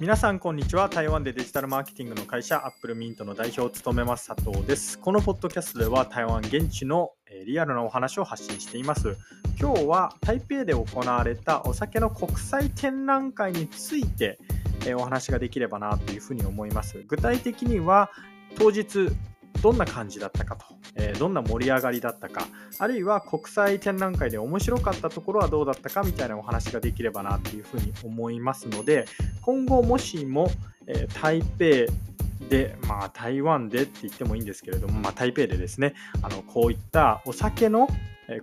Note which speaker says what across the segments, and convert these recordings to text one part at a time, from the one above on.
Speaker 1: 皆さんこんにちは。台湾でデジタルマーケティングの会社アップルミントの代表を務めます佐藤です。このポッドキャストでは台湾現地のリアルなお話を発信しています。今日は台北で行われたお酒の国際展覧会についてお話ができればなというふうに思います。具体的には当日どんな感じだったかと、えー、どんな盛り上がりだったか、あるいは国際展覧会で面白かったところはどうだったかみたいなお話ができればなっていうふうに思いますので、今後もしも、えー、台北で、まあ、台湾でって言ってもいいんですけれども、まあ、台北でですね、あのこういったお酒の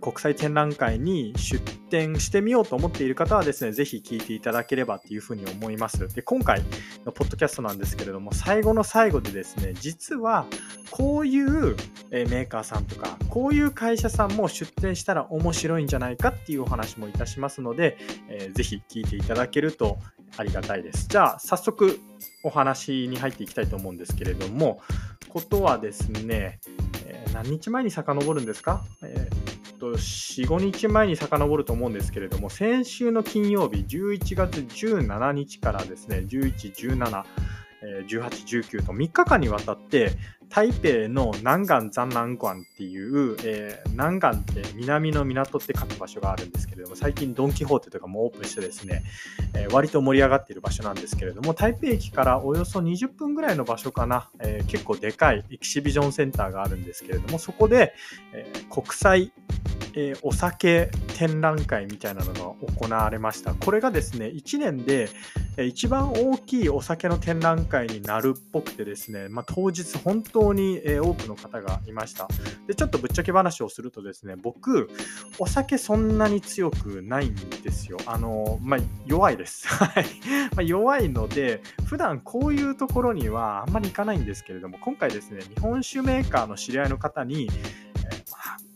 Speaker 1: 国際展覧会に出展してみようと思っている方はですね、ぜひ聞いていただければっていうふうに思います。で、今回のポッドキャストなんですけれども、最後の最後でですね、実はこういうメーカーさんとか、こういう会社さんも出展したら面白いんじゃないかっていうお話もいたしますので、えー、ぜひ聞いていただけるとありがたいです。じゃあ、早速お話に入っていきたいと思うんですけれども、ことはですね、えー、何日前に遡るんですか、えーと4、5日前に遡ると思うんですけれども、先週の金曜日、11月17日からですね、11、17、18、19と3日間にわたって台北の南岸残南館っていう、えー、南岸って南の港って書く場所があるんですけれども最近ドン・キホーテとかもオープンしてですね、えー、割と盛り上がっている場所なんですけれども台北駅からおよそ20分ぐらいの場所かな、えー、結構でかいエキシビジョンセンターがあるんですけれどもそこで、え国際えー、お酒展覧会みたいなのが行われました。これがですね、1年で、一番大きいお酒の展覧会になるっぽくてですね、まあ、当日本当に、え、多くの方がいました。で、ちょっとぶっちゃけ話をするとですね、僕、お酒そんなに強くないんですよ。あの、まあ、弱いです。はい。ま、弱いので、普段こういうところにはあんまり行かないんですけれども、今回ですね、日本酒メーカーの知り合いの方に、え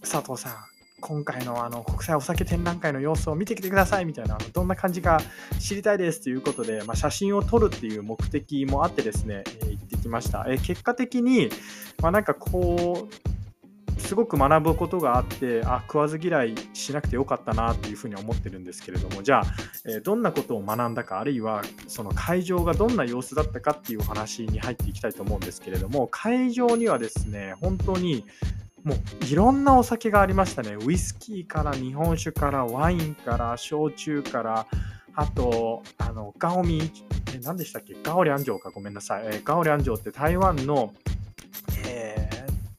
Speaker 1: ー、佐藤さん、今回のあの国際お酒展覧会の様子を見てきてくださいみたいな、どんな感じか知りたいですということで、まあ、写真を撮るっていう目的もあってですね、えー、行ってきました。えー、結果的に、まあ、なんかこう、すごく学ぶことがあって、あ、食わず嫌いしなくてよかったなっていうふうに思ってるんですけれども、じゃあ、えー、どんなことを学んだか、あるいはその会場がどんな様子だったかっていうお話に入っていきたいと思うんですけれども、会場にはですね、本当にもういろんなお酒がありましたね。ウイスキーから日本酒からワインから焼酎からあと、あの、ガオミ、え何でしたっけ？ガオリャンジョウかごめんなさい。えー、ガオリャンジョウって台湾の、え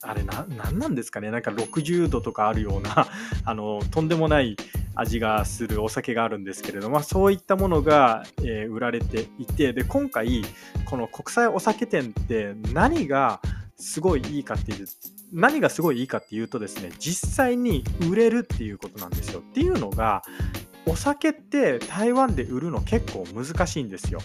Speaker 1: ー、あれな、なんなんですかね？なんか60度とかあるような あの、とんでもない味がするお酒があるんですけれども、そういったものが、えー、売られていて、で、今回、この国際お酒店って何がすごいいいかっていう何がすごいいいかっていうとですね実際に売れるっていうことなんですよ。っていうのがお酒って台湾で売るの結構難しいんですよ。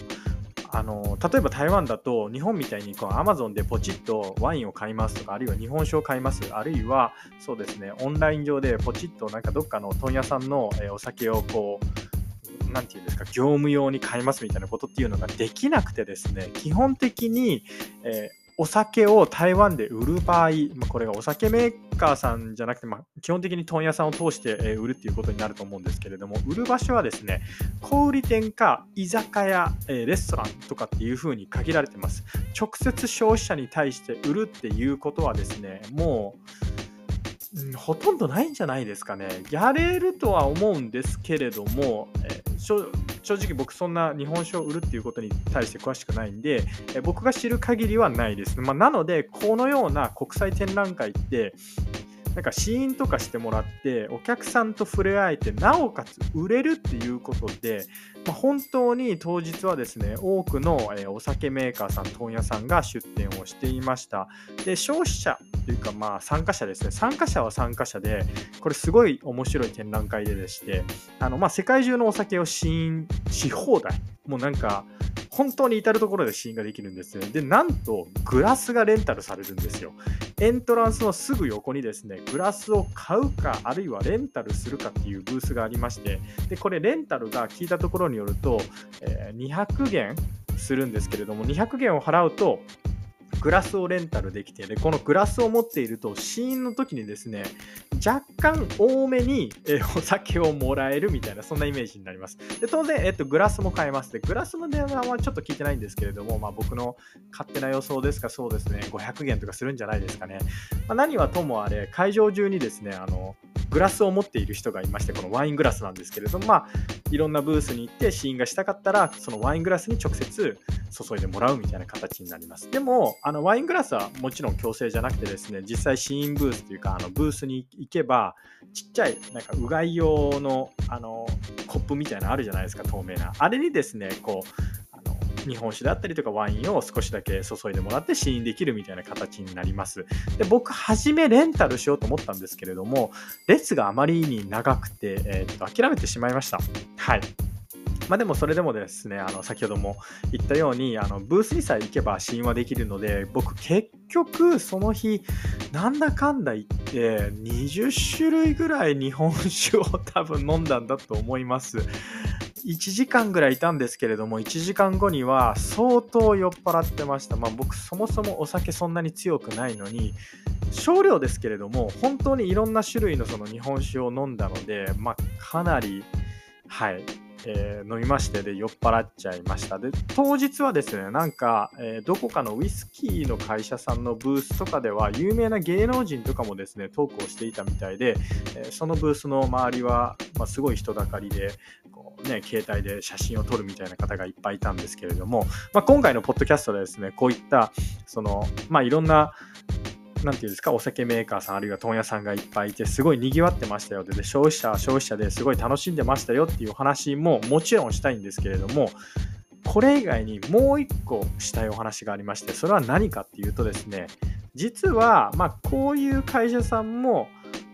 Speaker 1: あの例えば台湾だと日本みたいにこう Amazon でポチッとワインを買いますとかあるいは日本酒を買いますあるいはそうですねオンライン上でポチッとなんかどっかの問屋さんのお酒をこう何て言うんですか業務用に買いますみたいなことっていうのができなくてですね基本的に、えーお酒を台湾で売る場合、まあ、これがお酒メーカーさんじゃなくて、まあ、基本的に問屋さんを通して売るっていうことになると思うんですけれども、売る場所はですね、小売店か居酒屋、レストランとかっていうふうに限られてます。直接消費者に対して売るっていうことはですね、もう、ほとんどないんじゃないですかね。やれるとは思うんですけれども、え正直僕そんな日本酒を売るっていうことに対して詳しくないんで、え僕が知る限りはないです。まあ、なので、このような国際展覧会って、なんか試飲とかしてもらってお客さんと触れ合えてなおかつ売れるっていうことで、まあ、本当に当日はですね多くの、お酒メーカーさん問屋さんが出店をしていましたで消費者というかまあ参加者ですね参加者は参加者でこれすごい面白い展覧会ででしてあのまあ世界中のお酒を試飲し放題もうなんか本当に至るところで試飲ができるんですね。で、なんとグラスがレンタルされるんですよ。エントランスのすぐ横にですね、グラスを買うか、あるいはレンタルするかっていうブースがありまして、で、これレンタルが聞いたところによると、えー、200元するんですけれども、200元を払うと、グラスをレンタルできて、で、このグラスを持っていると、試飲の時にですね、若干多めに、えお酒をもらえるみたいな、そんなイメージになります。で、当然、えっと、グラスも買えます。で、グラスの値段はちょっと聞いてないんですけれども、まあ僕の勝手な予想ですが、そうですね、500元とかするんじゃないですかね。まあ、何はともあれ、会場中にですね、あの、グラスを持っている人がいまして、このワイングラスなんですけれども、まあ、いろんなブースに行って試飲がしたかったら、そのワイングラスに直接注いでもらうみたいな形になります。でも、あのワイングラスはもちろん強制じゃなくてですね、実際試飲ブースというか、あのブースに行けば、ちっちゃい、なんかうがい用のあのコップみたいなのあるじゃないですか、透明な。あれにですね、こう、日本酒だったりとかワインを少しだけ注いでもらって試飲できるみたいな形になります。で僕、初めレンタルしようと思ったんですけれども、列があまりに長くて、えー、っと諦めてしまいました。はい。まあでもそれでもですね、あの先ほども言ったように、あのブースにさえ行けば試飲はできるので、僕結局その日、なんだかんだ言って20種類ぐらい日本酒を多分飲んだんだと思います。1時間ぐらいいたんですけれども、1時間後には相当酔っ払ってました。まあ僕そもそもお酒そんなに強くないのに、少量ですけれども、本当にいろんな種類のその日本酒を飲んだので、まあかなり、はい、えー、飲みましてで酔っ払っちゃいました。で当日はですねなんか、えー、どこかのウイスキーの会社さんのブースとかでは有名な芸能人とかもですねトークをしていたみたいで、えー、そのブースの周りは、まあ、すごい人だかりでこう、ね、携帯で写真を撮るみたいな方がいっぱいいたんですけれども、まあ、今回のポッドキャストでですねこういったその、まあ、いろんな何て言うんですか、お酒メーカーさん、あるいは問屋さんがいっぱいいて、すごい賑わってましたよ。で、消費者は消費者ですごい楽しんでましたよっていうお話ももちろんしたいんですけれども、これ以外にもう一個したいお話がありまして、それは何かっていうとですね、実は、まあ、こういう会社さんも、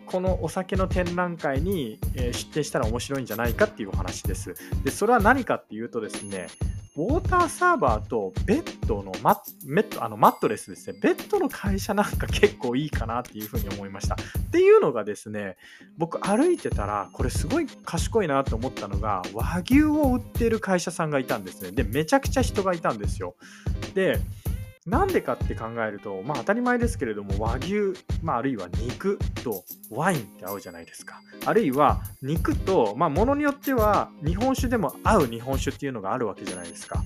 Speaker 1: このお酒の展覧会に出展したら面白いんじゃないかっていうお話です。で、それは何かっていうとですね、ウォーターサーバーとベッドのマッあのマットレスですね。ベッドの会社なんか結構いいかなっていうふうに思いました。っていうのがですね、僕歩いてたら、これすごい賢いなと思ったのが、和牛を売ってる会社さんがいたんですね。で、めちゃくちゃ人がいたんですよ。で、なんでかって考えると、まあ当たり前ですけれども、和牛、まああるいは肉とワインって合うじゃないですか。あるいは肉と、まあものによっては日本酒でも合う日本酒っていうのがあるわけじゃないですか。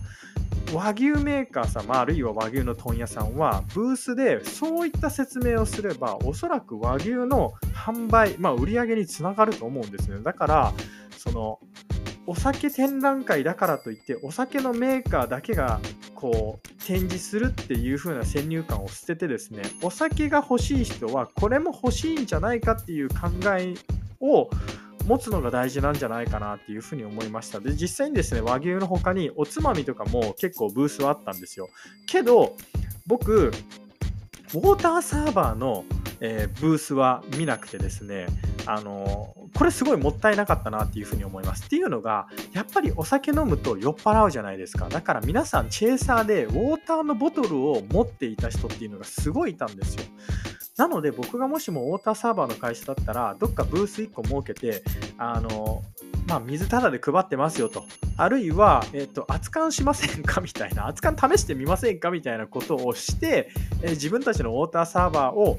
Speaker 1: 和牛メーカー様、あるいは和牛の問屋さんは、ブースでそういった説明をすれば、おそらく和牛の販売、まあ売り上げにつながると思うんですね。だから、その、お酒展覧会だからといってお酒のメーカーだけがこう展示するっていう風な先入観を捨ててですねお酒が欲しい人はこれも欲しいんじゃないかっていう考えを持つのが大事なんじゃないかなっていうふうに思いました。で、実際にですね、和牛の他におつまみとかも結構ブースはあったんですよ。けど、僕、ウォーターサーバーの、えー、ブースは見なくてですね、あのこれすごいもったいなかったなっていうふうに思います。っていうのが、やっぱりお酒飲むと酔っ払うじゃないですか。だから皆さん、チェーサーでウォーターのボトルを持っていた人っていうのがすごいいたんですよ。なので僕がもしもウォーターサーバーの会社だったら、どっかブース1個設けて、あの、まあ、水タダで配ってますよと。あるいは、えっ、と、熱燗しませんか？みたいな、熱燗試してみませんか？みたいなことをして、えー、自分たちのウォーターサーバーを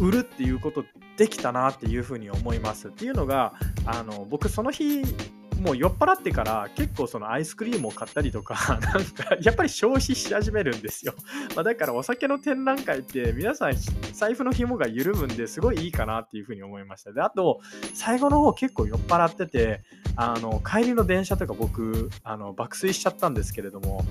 Speaker 1: 売るっていうことできたなっていうふうに思います。っていうのが、あの僕その日もう酔っ払ってから結構そのアイスクリームを買ったりとか、なんかやっぱり消費し始めるんですよ。まあ、だからお酒の展覧会って皆さん財布の紐が緩むんですごいいいかなっていうふうに思いました。で、あと最後の方結構酔っ払ってて、あの帰りの電車とか僕あの爆睡しちゃったんですけれども、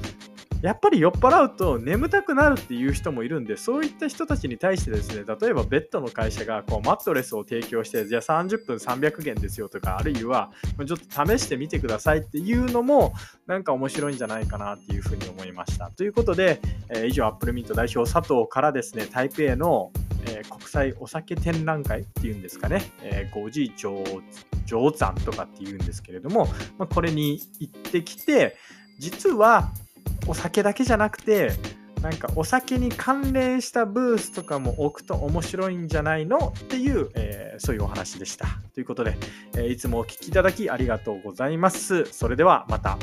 Speaker 1: やっぱり酔っ払うと眠たくなるっていう人もいるんで、そういった人たちに対してですね、例えばベッドの会社がこうマットレスを提供して、じゃあ30分300元ですよとか、あるいはちょっと試してみてくださいっていうのも、なんか面白いんじゃないかなっていうふうに思いました。ということで、えー、以上、アップルミント代表佐藤からですね、台北の、えー、国際お酒展覧会っていうんですかね、えー、五次上上山とかっていうんですけれども、まあ、これに行ってきて、実はお酒だけじゃなくてなんかお酒に関連したブースとかも置くと面白いんじゃないのっていう、えー、そういうお話でした。ということで、えー、いつもお聴きいただきありがとうございます。それではまた。